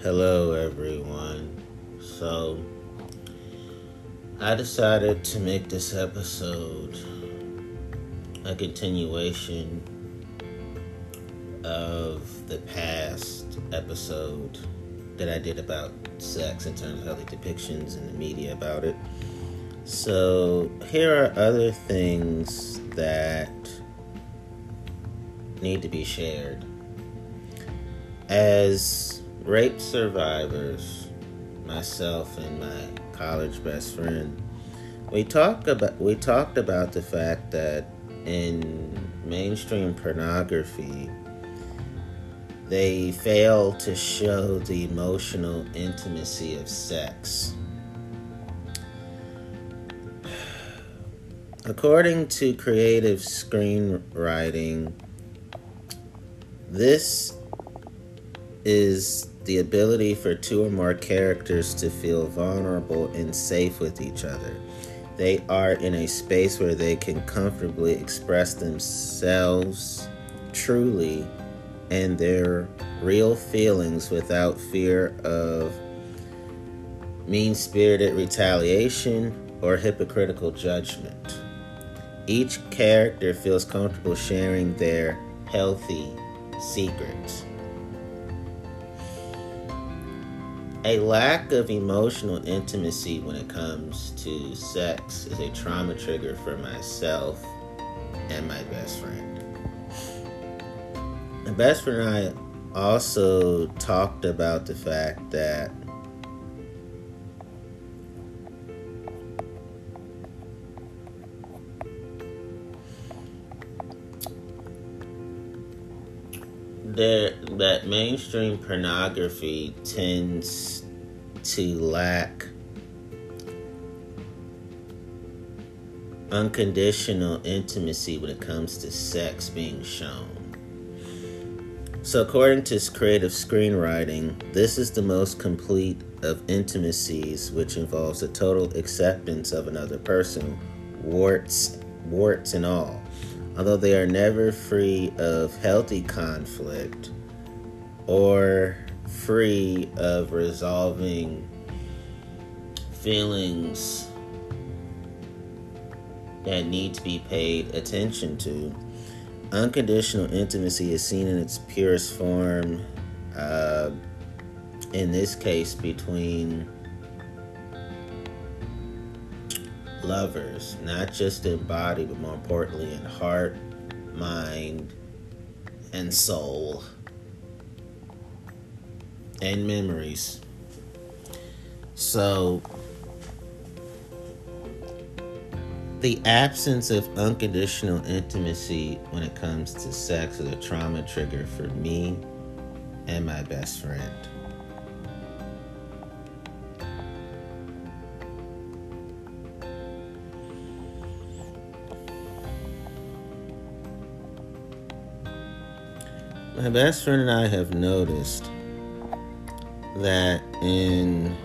Hello, everyone. So, I decided to make this episode a continuation of the past episode that I did about sex in terms of other depictions in the media about it. So, here are other things that need to be shared. As rape survivors, myself and my college best friend, we talked about we talked about the fact that in mainstream pornography they fail to show the emotional intimacy of sex. According to creative screenwriting, this is the ability for two or more characters to feel vulnerable and safe with each other. They are in a space where they can comfortably express themselves truly and their real feelings without fear of mean spirited retaliation or hypocritical judgment. Each character feels comfortable sharing their healthy secrets. A lack of emotional intimacy when it comes to sex is a trauma trigger for myself and my best friend. My best friend and I also talked about the fact that there that mainstream pornography tends to lack unconditional intimacy when it comes to sex being shown. So, according to creative screenwriting, this is the most complete of intimacies, which involves a total acceptance of another person, warts, warts and all. Although they are never free of healthy conflict or free of resolving feelings that need to be paid attention to. Unconditional intimacy is seen in its purest form, uh, in this case, between lovers, not just in body, but more importantly in heart, mind, and soul, and memories. So, the absence of unconditional intimacy when it comes to sex is a trauma trigger for me and my best friend. My best friend and I have noticed that in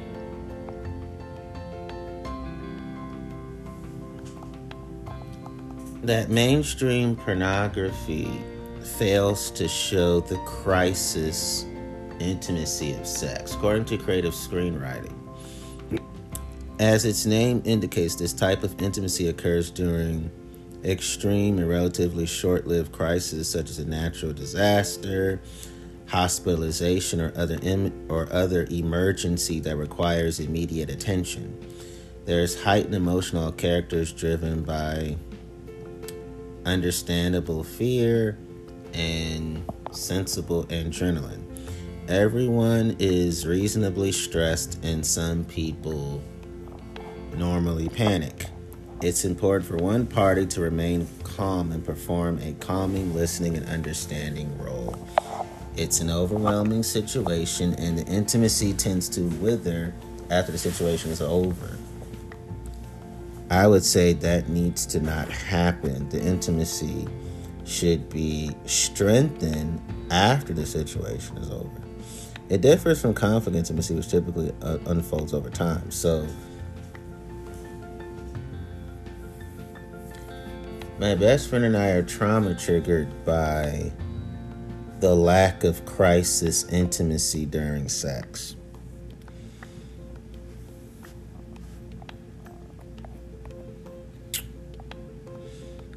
that mainstream pornography fails to show the crisis intimacy of sex, according to creative screenwriting. As its name indicates, this type of intimacy occurs during extreme and relatively short lived crises such as a natural disaster, hospitalization, or other, or other emergency that requires immediate attention. There's heightened emotional characters driven by understandable fear and sensible adrenaline. Everyone is reasonably stressed, and some people normally panic. It's important for one party to remain calm and perform a calming, listening, and understanding role. It's an overwhelming situation, and the intimacy tends to wither after the situation is over. I would say that needs to not happen. The intimacy should be strengthened after the situation is over. It differs from conflict intimacy, which typically uh, unfolds over time. So, my best friend and I are trauma triggered by the lack of crisis intimacy during sex.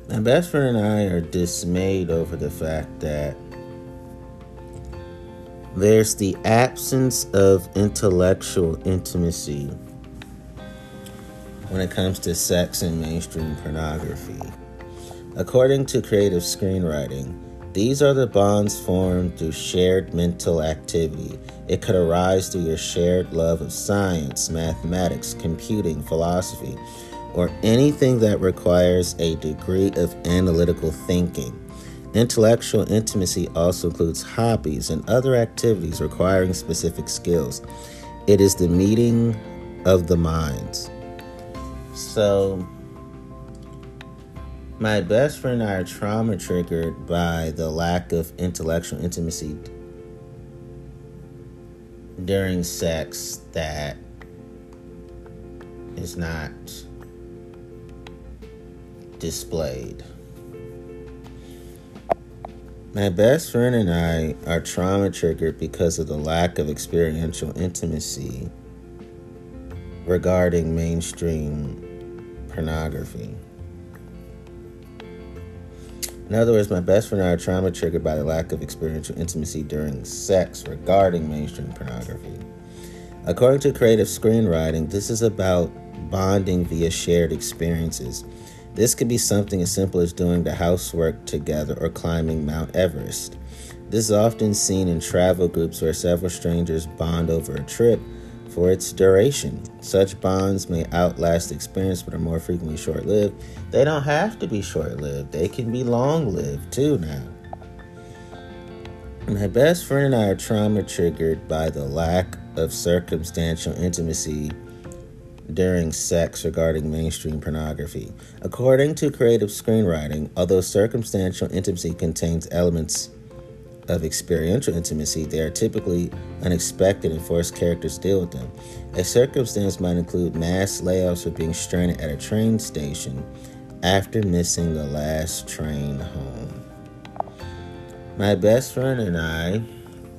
My best friend and I are dismayed over the fact that there's the absence of intellectual intimacy when it comes to sex and mainstream pornography. According to creative screenwriting, these are the bonds formed through shared mental activity. It could arise through your shared love of science, mathematics, computing, philosophy, or anything that requires a degree of analytical thinking. Intellectual intimacy also includes hobbies and other activities requiring specific skills. It is the meeting of the minds. So, my best friend and I are trauma triggered by the lack of intellectual intimacy during sex that is not displayed. My best friend and I are trauma triggered because of the lack of experiential intimacy regarding mainstream pornography. In other words, my best friend and I are trauma triggered by the lack of experiential intimacy during sex regarding mainstream pornography. According to creative screenwriting, this is about bonding via shared experiences. This could be something as simple as doing the housework together or climbing Mount Everest. This is often seen in travel groups where several strangers bond over a trip for its duration. Such bonds may outlast experience but are more frequently short lived. They don't have to be short lived, they can be long lived too now. My best friend and I are trauma triggered by the lack of circumstantial intimacy during sex regarding mainstream pornography. According to creative screenwriting, although circumstantial intimacy contains elements of experiential intimacy, they are typically unexpected and force characters deal with them. A circumstance might include mass layoffs or being stranded at a train station after missing the last train home. My best friend and I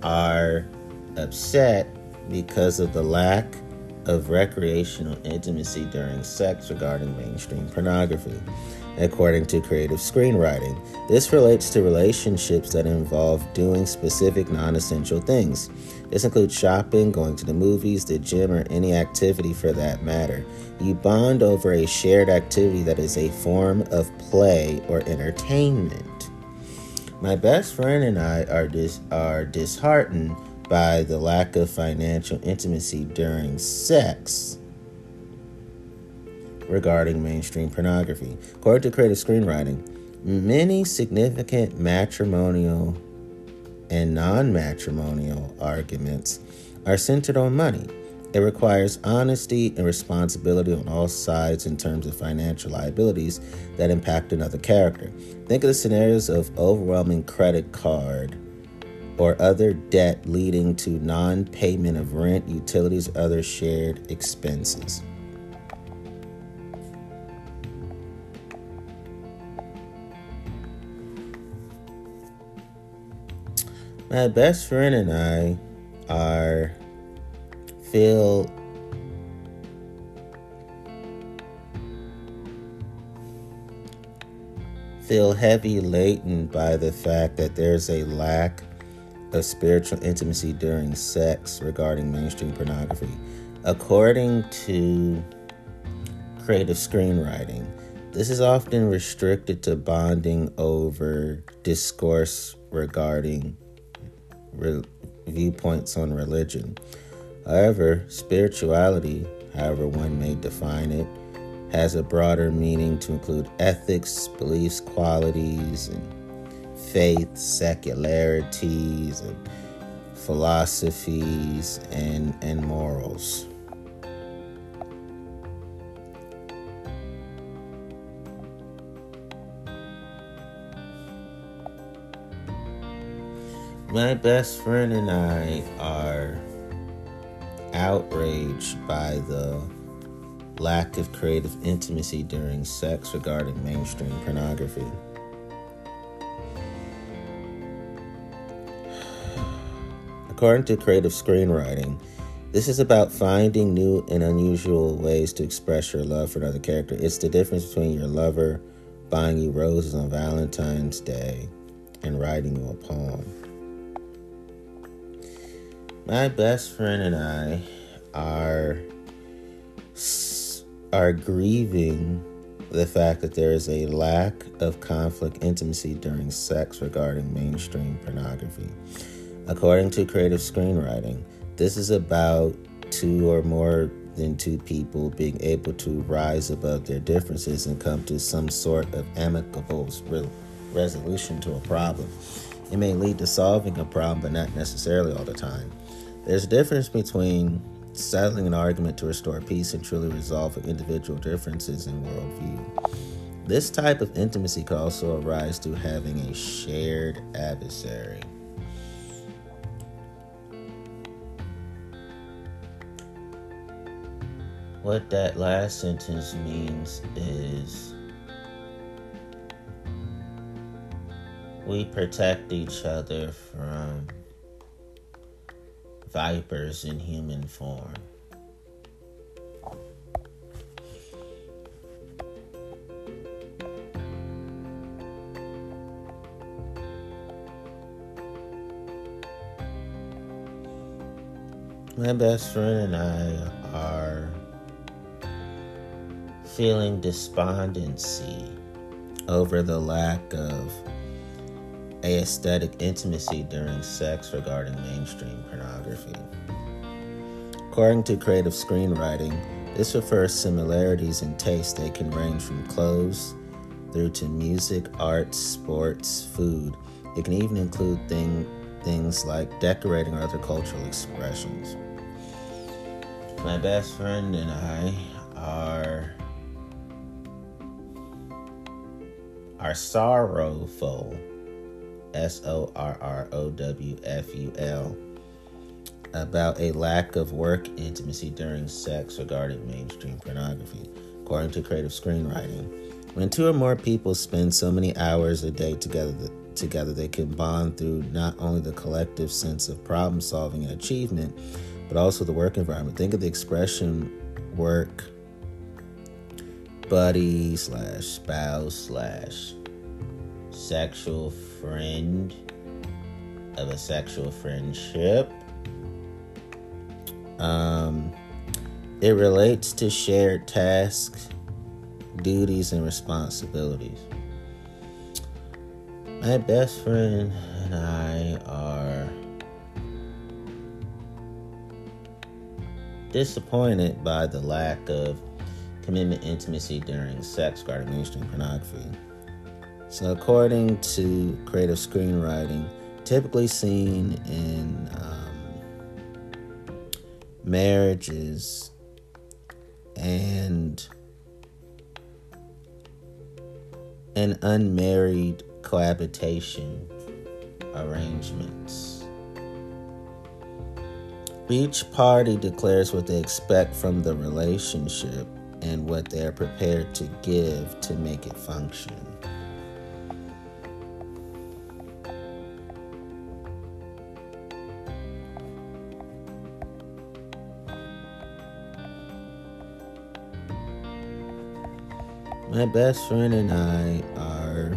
are upset because of the lack of recreational intimacy during sex regarding mainstream pornography. According to creative screenwriting, this relates to relationships that involve doing specific non essential things. This includes shopping, going to the movies, the gym, or any activity for that matter. You bond over a shared activity that is a form of play or entertainment. My best friend and I are, dis- are disheartened by the lack of financial intimacy during sex regarding mainstream pornography. According to creative screenwriting, many significant matrimonial and non matrimonial arguments are centered on money. It requires honesty and responsibility on all sides in terms of financial liabilities that impact another character. Think of the scenarios of overwhelming credit card or other debt leading to non payment of rent, utilities, other shared expenses. My best friend and I are feel feel heavy laden by the fact that there's a lack of spiritual intimacy during sex regarding mainstream pornography. According to creative screenwriting, this is often restricted to bonding over discourse regarding re- viewpoints on religion. However, spirituality, however one may define it, has a broader meaning to include ethics, beliefs, qualities, and faith, secularities, and philosophies, and, and morals. My best friend and I are outraged by the lack of creative intimacy during sex regarding mainstream pornography. According to creative screenwriting, this is about finding new and unusual ways to express your love for another character. It's the difference between your lover buying you roses on Valentine's Day and writing you a poem. My best friend and I are are grieving the fact that there is a lack of conflict intimacy during sex regarding mainstream pornography. According to creative screenwriting, this is about two or more than two people being able to rise above their differences and come to some sort of amicable re- resolution to a problem. It may lead to solving a problem, but not necessarily all the time. There's a difference between settling an argument to restore peace and truly resolve individual differences in worldview. This type of intimacy could also arise through having a shared adversary. What that last sentence means is we protect each other from vipers in human form. My best friend and I are feeling despondency over the lack of aesthetic intimacy during sex regarding mainstream pornography. According to creative screenwriting, this refers similarities in taste. They can range from clothes through to music, arts, sports, food. It can even include thing, things like decorating or other cultural expressions. My best friend and I are are sorrowful, S O R R O W F U L, about a lack of work intimacy during sex regarding mainstream pornography, according to creative screenwriting. When two or more people spend so many hours a day together, together they can bond through not only the collective sense of problem solving and achievement, but also the work environment. Think of the expression work buddy slash spouse slash sexual friend of a sexual friendship. Um, it relates to shared tasks, duties, and responsibilities. My best friend and I are disappointed by the lack of commitment intimacy during sex regarding mainstream pornography. So, according to creative screenwriting, typically seen in um, marriages and and unmarried cohabitation arrangements. Each party declares what they expect from the relationship and what they're prepared to give to make it function. My best friend and I are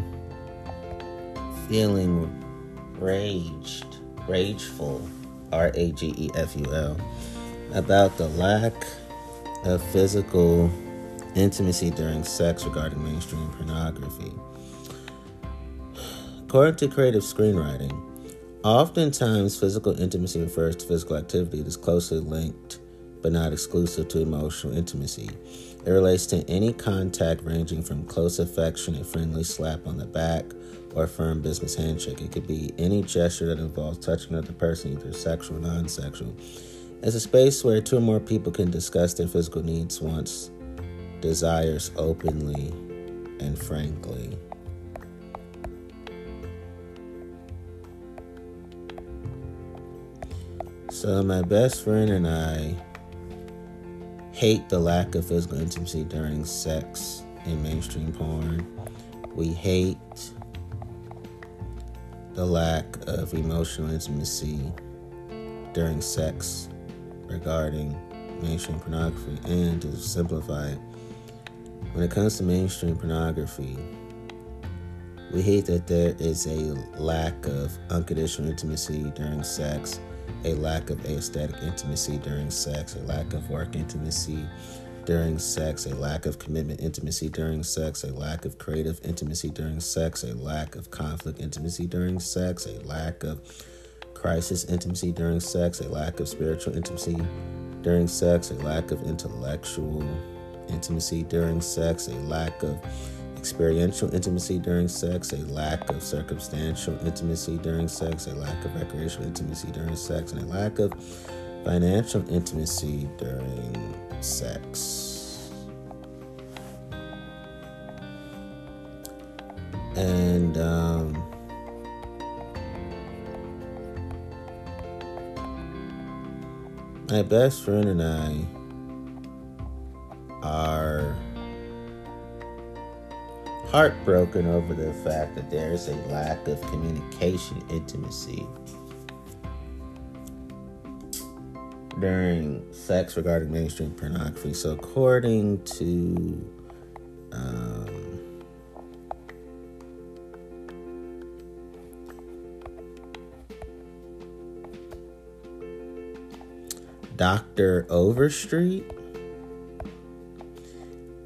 feeling raged, rageful, R A G E F U L, about the lack of physical intimacy during sex regarding mainstream pornography. According to creative screenwriting, oftentimes physical intimacy refers to physical activity that is closely linked but not exclusive to emotional intimacy. It relates to any contact ranging from close affection, a friendly slap on the back, or a firm business handshake. It could be any gesture that involves touching another person, either sexual or non sexual. It's a space where two or more people can discuss their physical needs, wants, desires openly and frankly. So, my best friend and I hate the lack of physical intimacy during sex in mainstream porn. We hate the lack of emotional intimacy during sex regarding mainstream pornography. And to simplify it, when it comes to mainstream pornography, we hate that there is a lack of unconditional intimacy during sex, a lack of aesthetic intimacy during sex, a lack of work intimacy during sex, a lack of commitment intimacy during sex, a lack of creative intimacy during sex, a lack of conflict intimacy during sex, a lack of crisis intimacy during sex, a lack of spiritual intimacy during sex, a lack of intellectual intimacy during sex, a lack of experiential intimacy during sex, a lack of circumstantial intimacy during sex, a lack of recreational intimacy during sex, and a lack of financial intimacy during sex. And um, my best friend and I are heartbroken over the fact that there is a lack of communication intimacy during sex regarding mainstream pornography. So, according to um, Dr. Overstreet,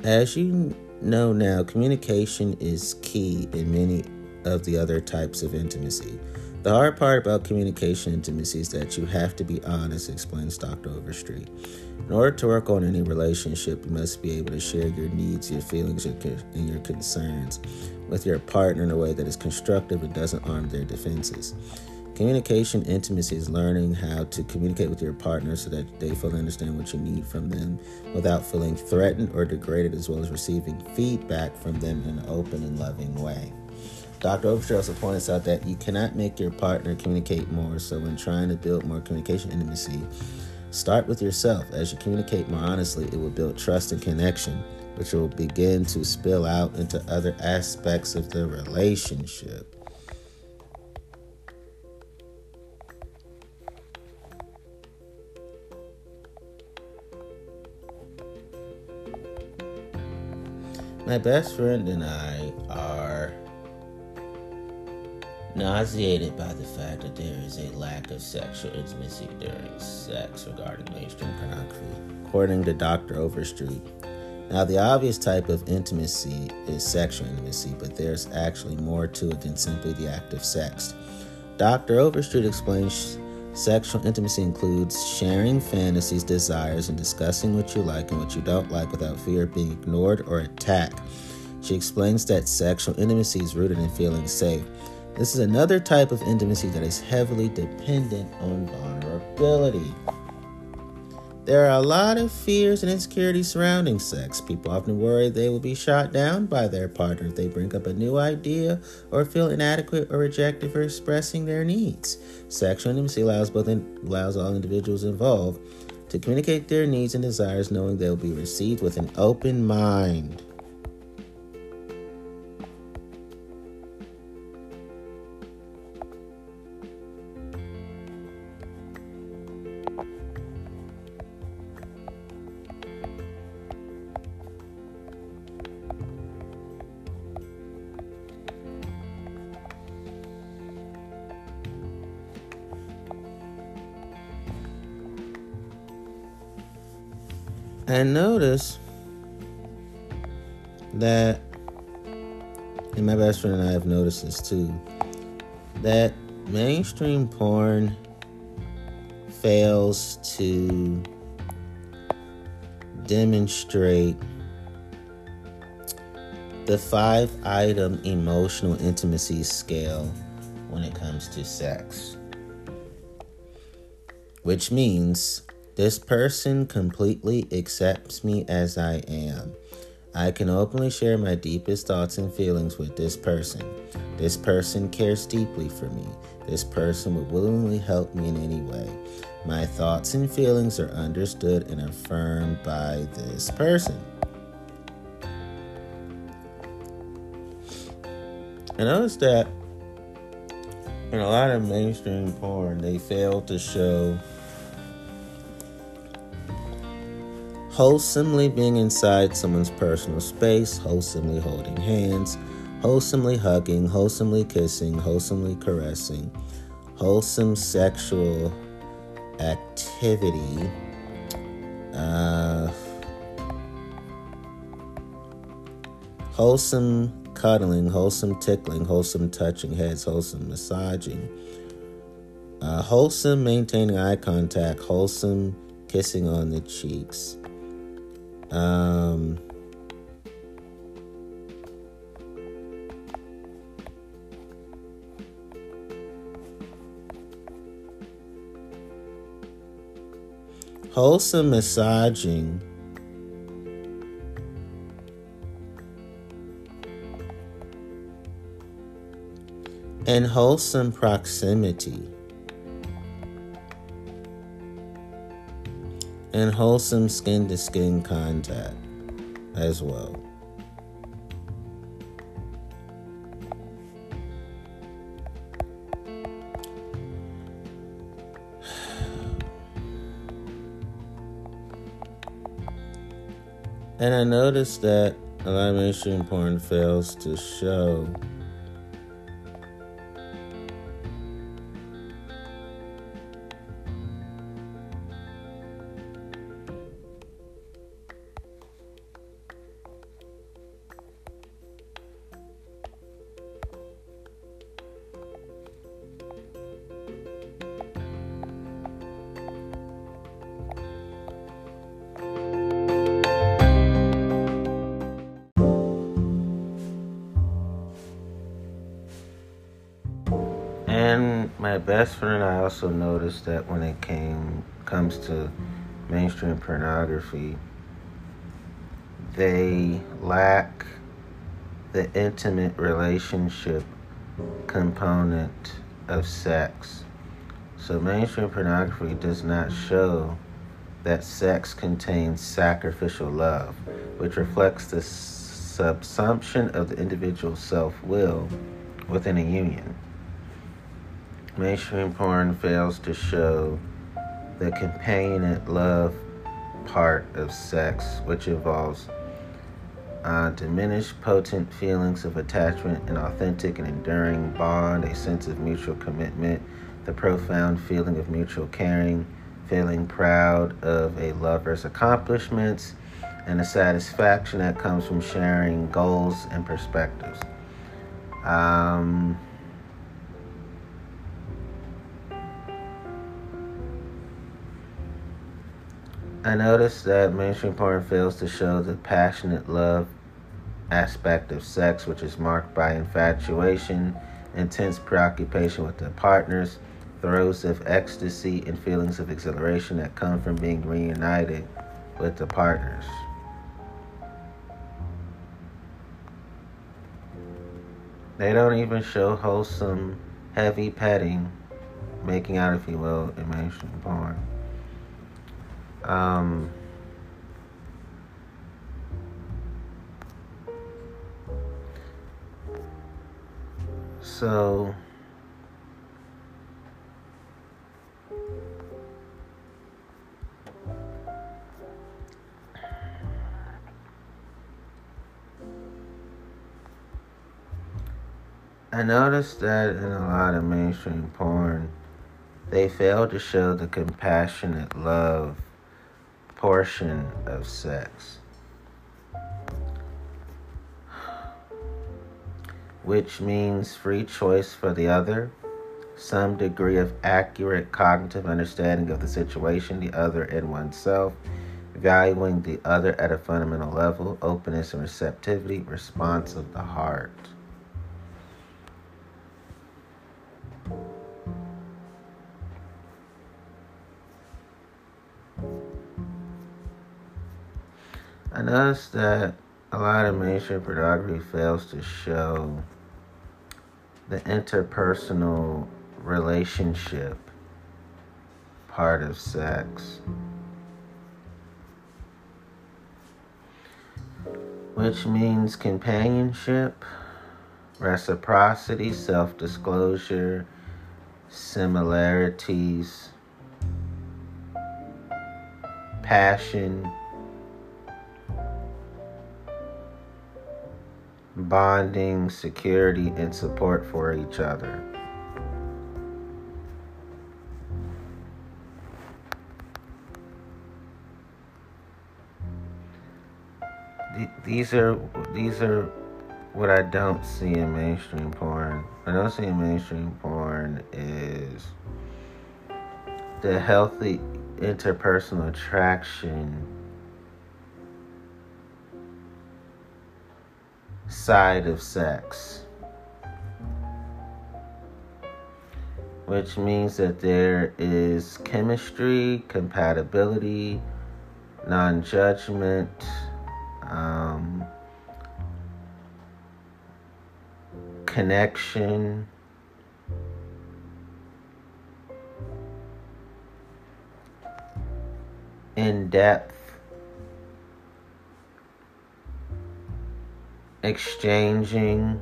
as you know now, communication is key in many of the other types of intimacy. The hard part about communication intimacy is that you have to be honest, explains Dr. Overstreet. In order to work on any relationship, you must be able to share your needs, your feelings, and your concerns with your partner in a way that is constructive and doesn't harm their defenses. Communication intimacy is learning how to communicate with your partner so that they fully understand what you need from them without feeling threatened or degraded, as well as receiving feedback from them in an open and loving way. Dr. Overstreet also points out that you cannot make your partner communicate more, so when trying to build more communication intimacy, start with yourself. As you communicate more honestly, it will build trust and connection, which will begin to spill out into other aspects of the relationship. My best friend and I are nauseated by the fact that there is a lack of sexual intimacy during sex regarding mainstream pornography, according to Dr. Overstreet. Now, the obvious type of intimacy is sexual intimacy, but there's actually more to it than simply the act of sex. Dr. Overstreet explains sexual intimacy includes sharing fantasies, desires, and discussing what you like and what you don't like without fear of being ignored or attacked. She explains that sexual intimacy is rooted in feeling safe. This is another type of intimacy that is heavily dependent on vulnerability. There are a lot of fears and insecurities surrounding sex. People often worry they will be shot down by their partner if they bring up a new idea or feel inadequate or rejected for expressing their needs. Sexual intimacy allows both in, allows all individuals involved to communicate their needs and desires knowing they will be received with an open mind. And notice that, and my best friend and I have noticed this too, that mainstream porn fails to demonstrate the five item emotional intimacy scale when it comes to sex. Which means this person completely accepts me as I am. I can openly share my deepest thoughts and feelings with this person. This person cares deeply for me. This person would willingly help me in any way. My thoughts and feelings are understood and affirmed by this person. I noticed that in a lot of mainstream porn, they fail to show wholesomely being inside someone's personal space, wholesomely holding hands, wholesomely hugging, wholesomely kissing, wholesomely caressing, wholesome sexual activity. Uh, wholesome cuddling, wholesome tickling, wholesome touching heads, wholesome massaging, uh, wholesome maintaining eye contact, wholesome kissing on the cheeks. Um, wholesome massaging. And wholesome proximity and wholesome skin to skin contact as well. And I noticed that a lot of mainstream porn fails to show that when it came comes to mainstream pornography, they lack the intimate relationship component of sex. So mainstream pornography does not show that sex contains sacrificial love, which reflects the subsumption of the individual self-will within a union. Mainstream porn fails to show the companionate love part of sex, which involves uh, diminished potent feelings of attachment, an authentic and enduring bond, a sense of mutual commitment, the profound feeling of mutual caring, feeling proud of a lover's accomplishments, and the satisfaction that comes from sharing goals and perspectives. Um, I noticed that mainstream porn fails to show the passionate love aspect of sex, which is marked by infatuation, intense preoccupation with the partners, throes of ecstasy, and feelings of exhilaration that come from being reunited with the partners. They don't even show wholesome, heavy petting, making out, if you will, in mainstream porn. Um, so I noticed that in a lot of mainstream porn, they fail to show the compassionate love portion of sex, which means free choice for the other, some degree of accurate cognitive understanding of the situation, the other, and oneself, valuing the other at a fundamental level, openness and receptivity, response of the heart. I noticed that a lot of mainstream pornography fails to show the interpersonal relationship part of sex. Which means companionship, reciprocity, self disclosure, similarities, passion bonding, security, and support for each other. These are these are what I don't see in mainstream porn. I don't see in mainstream porn is the healthy interpersonal attraction side of sex. Which means that there is chemistry, compatibility, non judgment, um, connection. In depth exchanging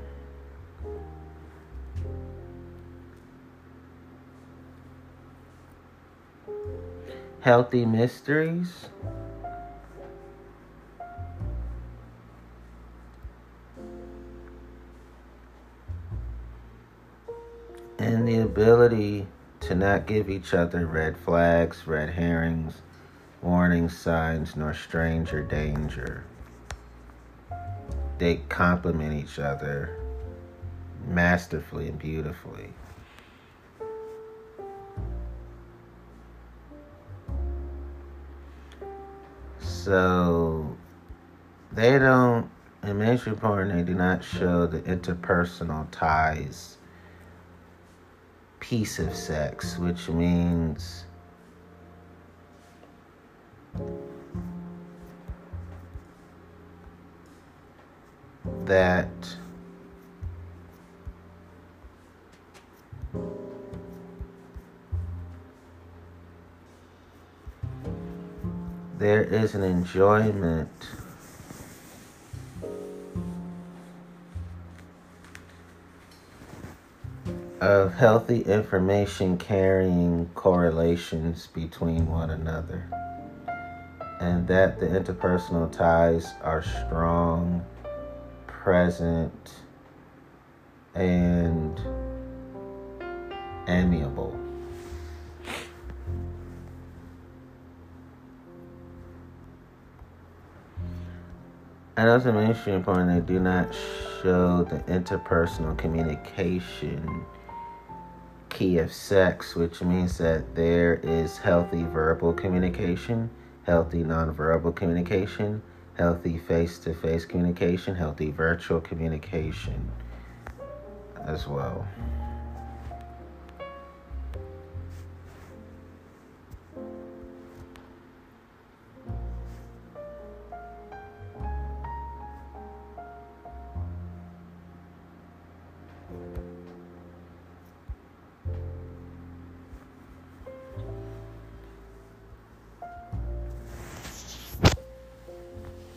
healthy mysteries. And the ability to not give each other red flags, red herrings, warning signs, nor stranger danger they complement each other masterfully and beautifully. So they don't in mainstream porn they do not show the interpersonal ties piece of sex, which means that there is an enjoyment of healthy information carrying correlations between one another, and that the interpersonal ties are strong present, and amiable. And as a mainstream porn, they do not show the interpersonal communication key of sex, which means that there is healthy verbal communication, healthy nonverbal communication, healthy face to face communication, healthy virtual communication as well.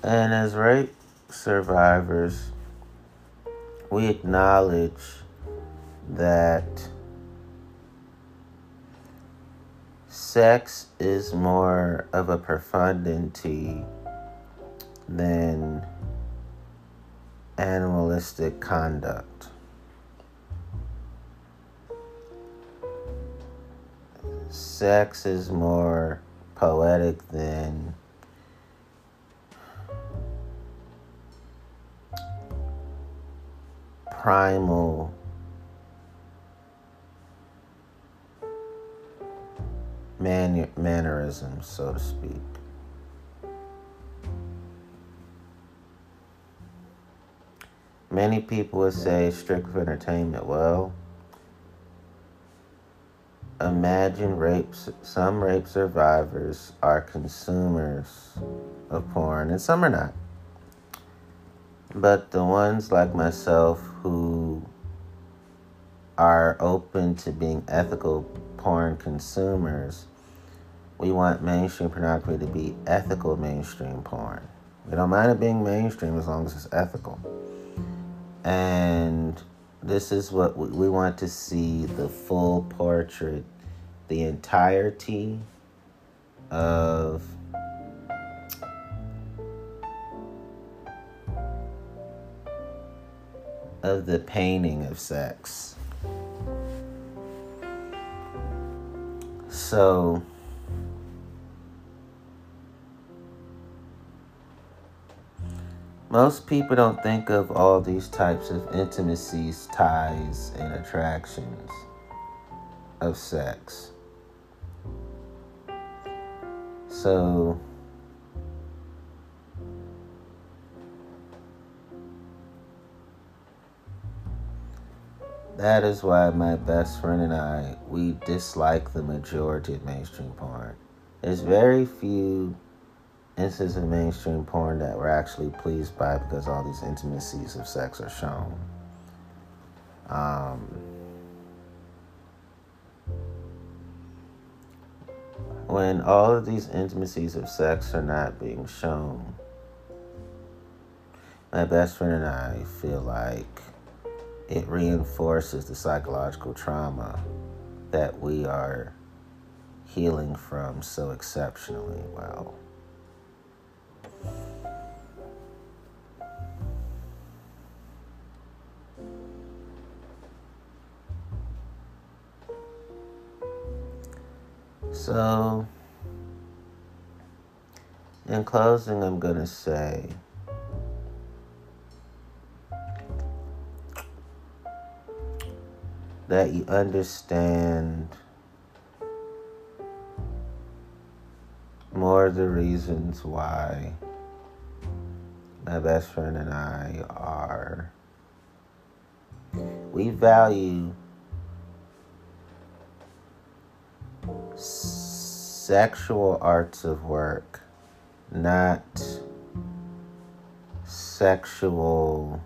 And as rape survivors, we acknowledge that sex is more of a profundity than animalistic conduct. Sex is more poetic than primal man- mannerisms, so to speak. Many people would say strict for entertainment. Well, imagine rape. Some rape survivors are consumers of porn, and some are not. But the ones like myself who are open to being ethical porn consumers, we want mainstream pornography to be ethical mainstream porn. We don't mind it being mainstream as long as it's ethical. And this is what we, we want to see the full portrait, the entirety of of the painting of sex. So, most people don't think of all these types of intimacies, ties, and attractions of sex. So, that is why my best friend and I we dislike the majority of mainstream porn. There's very few instances of mainstream porn that we're actually pleased by because all these intimacies of sex are shown. Um, when all of these intimacies of sex are not being shown, my best friend and I feel like it reinforces the psychological trauma that we are healing from so exceptionally well. So, in closing, I'm going to say that you understand more of the reasons why my best friend and I are. We value sexual arts of work, not sexual